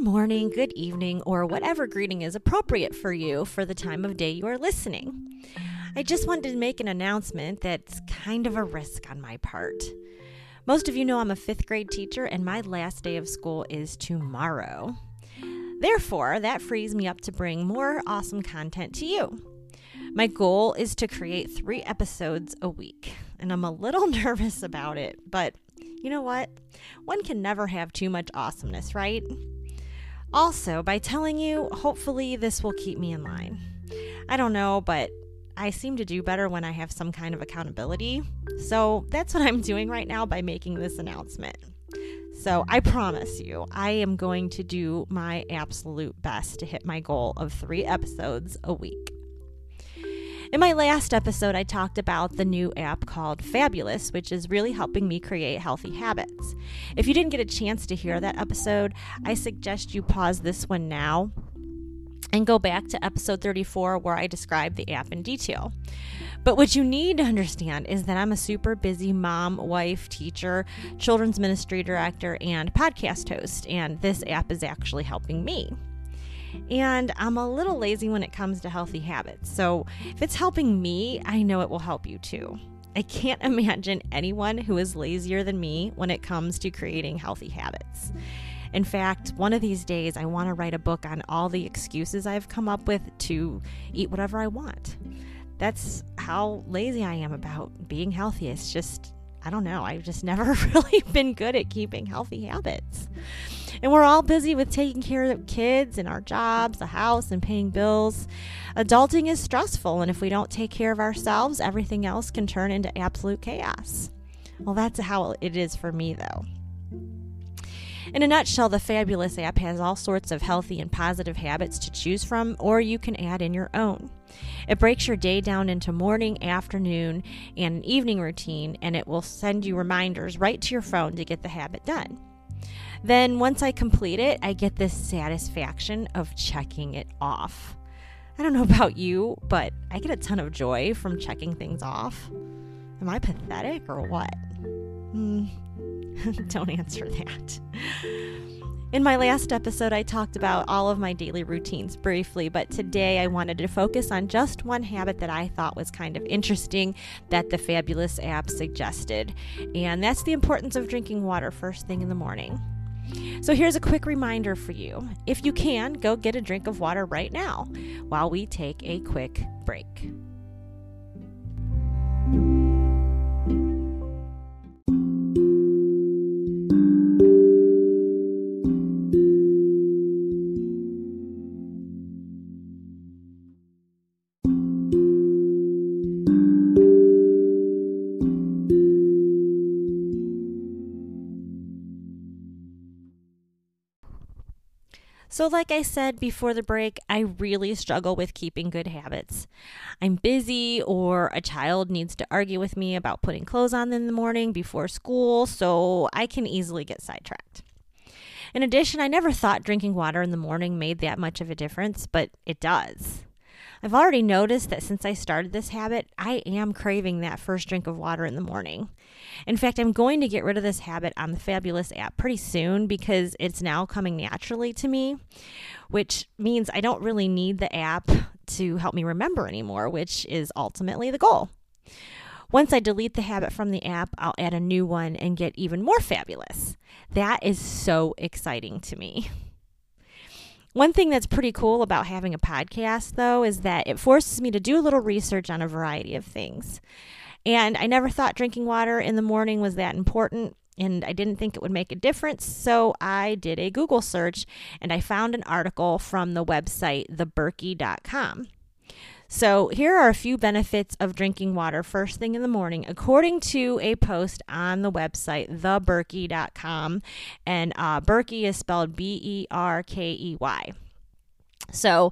Good morning, good evening, or whatever greeting is appropriate for you for the time of day you are listening. I just wanted to make an announcement that's kind of a risk on my part. Most of you know I'm a fifth grade teacher, and my last day of school is tomorrow. Therefore, that frees me up to bring more awesome content to you. My goal is to create three episodes a week, and I'm a little nervous about it, but you know what? One can never have too much awesomeness, right? Also, by telling you, hopefully this will keep me in line. I don't know, but I seem to do better when I have some kind of accountability. So that's what I'm doing right now by making this announcement. So I promise you, I am going to do my absolute best to hit my goal of three episodes a week. In my last episode, I talked about the new app called Fabulous, which is really helping me create healthy habits. If you didn't get a chance to hear that episode, I suggest you pause this one now and go back to episode 34 where I describe the app in detail. But what you need to understand is that I'm a super busy mom, wife, teacher, children's ministry director, and podcast host, and this app is actually helping me. And I'm a little lazy when it comes to healthy habits. So if it's helping me, I know it will help you too. I can't imagine anyone who is lazier than me when it comes to creating healthy habits. In fact, one of these days, I want to write a book on all the excuses I've come up with to eat whatever I want. That's how lazy I am about being healthy. It's just, I don't know, I've just never really been good at keeping healthy habits. And we're all busy with taking care of kids and our jobs, the house, and paying bills. Adulting is stressful, and if we don't take care of ourselves, everything else can turn into absolute chaos. Well, that's how it is for me, though. In a nutshell, the Fabulous app has all sorts of healthy and positive habits to choose from, or you can add in your own. It breaks your day down into morning, afternoon, and an evening routine, and it will send you reminders right to your phone to get the habit done. Then, once I complete it, I get this satisfaction of checking it off. I don't know about you, but I get a ton of joy from checking things off. Am I pathetic or what? Hmm. don't answer that. In my last episode, I talked about all of my daily routines briefly, but today I wanted to focus on just one habit that I thought was kind of interesting that the Fabulous app suggested, and that's the importance of drinking water first thing in the morning. So here's a quick reminder for you. If you can, go get a drink of water right now while we take a quick break. So, like I said before the break, I really struggle with keeping good habits. I'm busy, or a child needs to argue with me about putting clothes on in the morning before school, so I can easily get sidetracked. In addition, I never thought drinking water in the morning made that much of a difference, but it does. I've already noticed that since I started this habit, I am craving that first drink of water in the morning. In fact, I'm going to get rid of this habit on the Fabulous app pretty soon because it's now coming naturally to me, which means I don't really need the app to help me remember anymore, which is ultimately the goal. Once I delete the habit from the app, I'll add a new one and get even more fabulous. That is so exciting to me. One thing that's pretty cool about having a podcast, though, is that it forces me to do a little research on a variety of things. And I never thought drinking water in the morning was that important, and I didn't think it would make a difference. So I did a Google search and I found an article from the website theberkey.com. So, here are a few benefits of drinking water first thing in the morning, according to a post on the website, theberkey.com. And uh, Berkey is spelled B E R K E Y. So,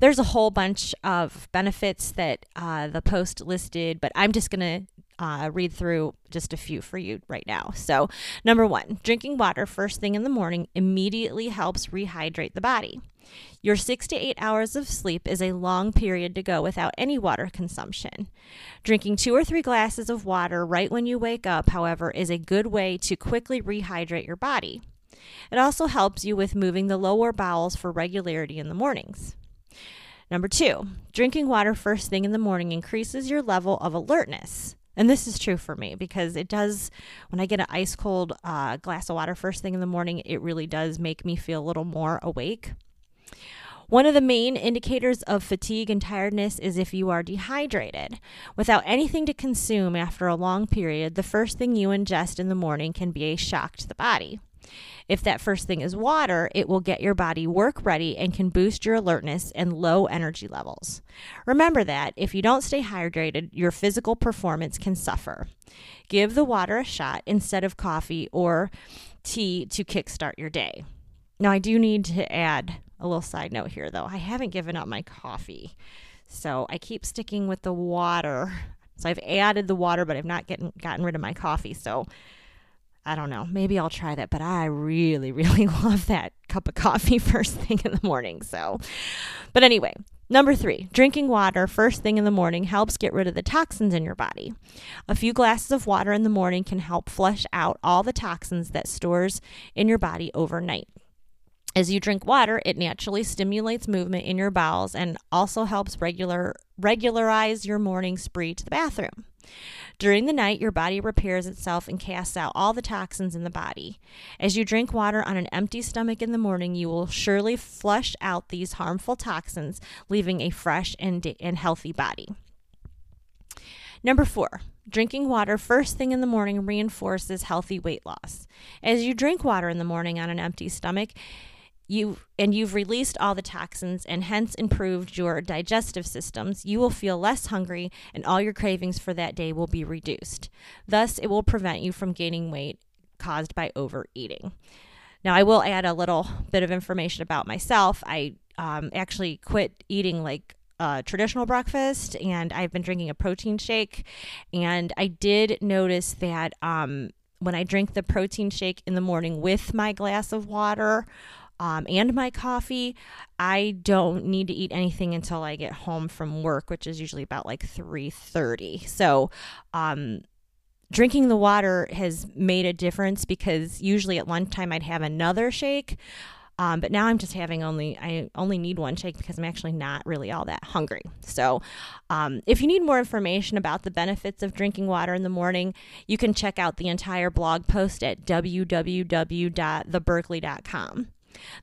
there's a whole bunch of benefits that uh, the post listed, but I'm just going to uh, read through just a few for you right now. So, number one, drinking water first thing in the morning immediately helps rehydrate the body. Your six to eight hours of sleep is a long period to go without any water consumption. Drinking two or three glasses of water right when you wake up, however, is a good way to quickly rehydrate your body. It also helps you with moving the lower bowels for regularity in the mornings. Number two, drinking water first thing in the morning increases your level of alertness. And this is true for me because it does, when I get an ice cold uh, glass of water first thing in the morning, it really does make me feel a little more awake. One of the main indicators of fatigue and tiredness is if you are dehydrated. Without anything to consume after a long period, the first thing you ingest in the morning can be a shock to the body. If that first thing is water, it will get your body work ready and can boost your alertness and low energy levels. Remember that if you don't stay hydrated, your physical performance can suffer. Give the water a shot instead of coffee or tea to kickstart your day. Now, I do need to add a little side note here, though. I haven't given up my coffee, so I keep sticking with the water. So I've added the water, but I've not getting, gotten rid of my coffee. So I don't know. Maybe I'll try that, but I really, really love that cup of coffee first thing in the morning. So, but anyway, number three, drinking water first thing in the morning helps get rid of the toxins in your body. A few glasses of water in the morning can help flush out all the toxins that stores in your body overnight. As you drink water, it naturally stimulates movement in your bowels and also helps regular regularize your morning spree to the bathroom. During the night, your body repairs itself and casts out all the toxins in the body. As you drink water on an empty stomach in the morning, you will surely flush out these harmful toxins, leaving a fresh and, and healthy body. Number four, drinking water first thing in the morning reinforces healthy weight loss. As you drink water in the morning on an empty stomach, you and you've released all the toxins and hence improved your digestive systems, you will feel less hungry and all your cravings for that day will be reduced. Thus, it will prevent you from gaining weight caused by overeating. Now, I will add a little bit of information about myself. I um, actually quit eating like a traditional breakfast and I've been drinking a protein shake. And I did notice that um, when I drink the protein shake in the morning with my glass of water, um, and my coffee. I don't need to eat anything until I get home from work, which is usually about like 3:30. So, um, drinking the water has made a difference because usually at lunchtime I'd have another shake. Um, but now I'm just having only I only need one shake because I'm actually not really all that hungry. So, um, if you need more information about the benefits of drinking water in the morning, you can check out the entire blog post at www.theberkey.com.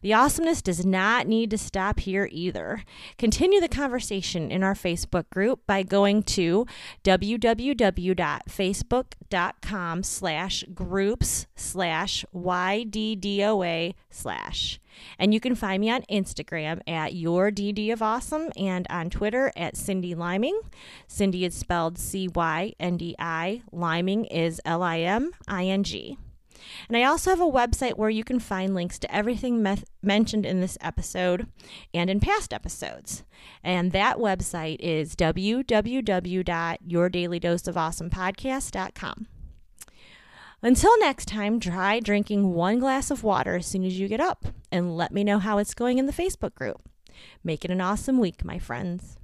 The awesomeness does not need to stop here either. Continue the conversation in our Facebook group by going to www.facebook.com slash groups slash YDDOA slash. And you can find me on Instagram at your DD of Awesome and on Twitter at Cyndi Liming. Cyndi is spelled C Y N D I. Liming is L I M I N G. And I also have a website where you can find links to everything me- mentioned in this episode and in past episodes. And that website is www.yourdailydoseofawesomepodcast.com. Until next time, try drinking one glass of water as soon as you get up and let me know how it's going in the Facebook group. Make it an awesome week, my friends.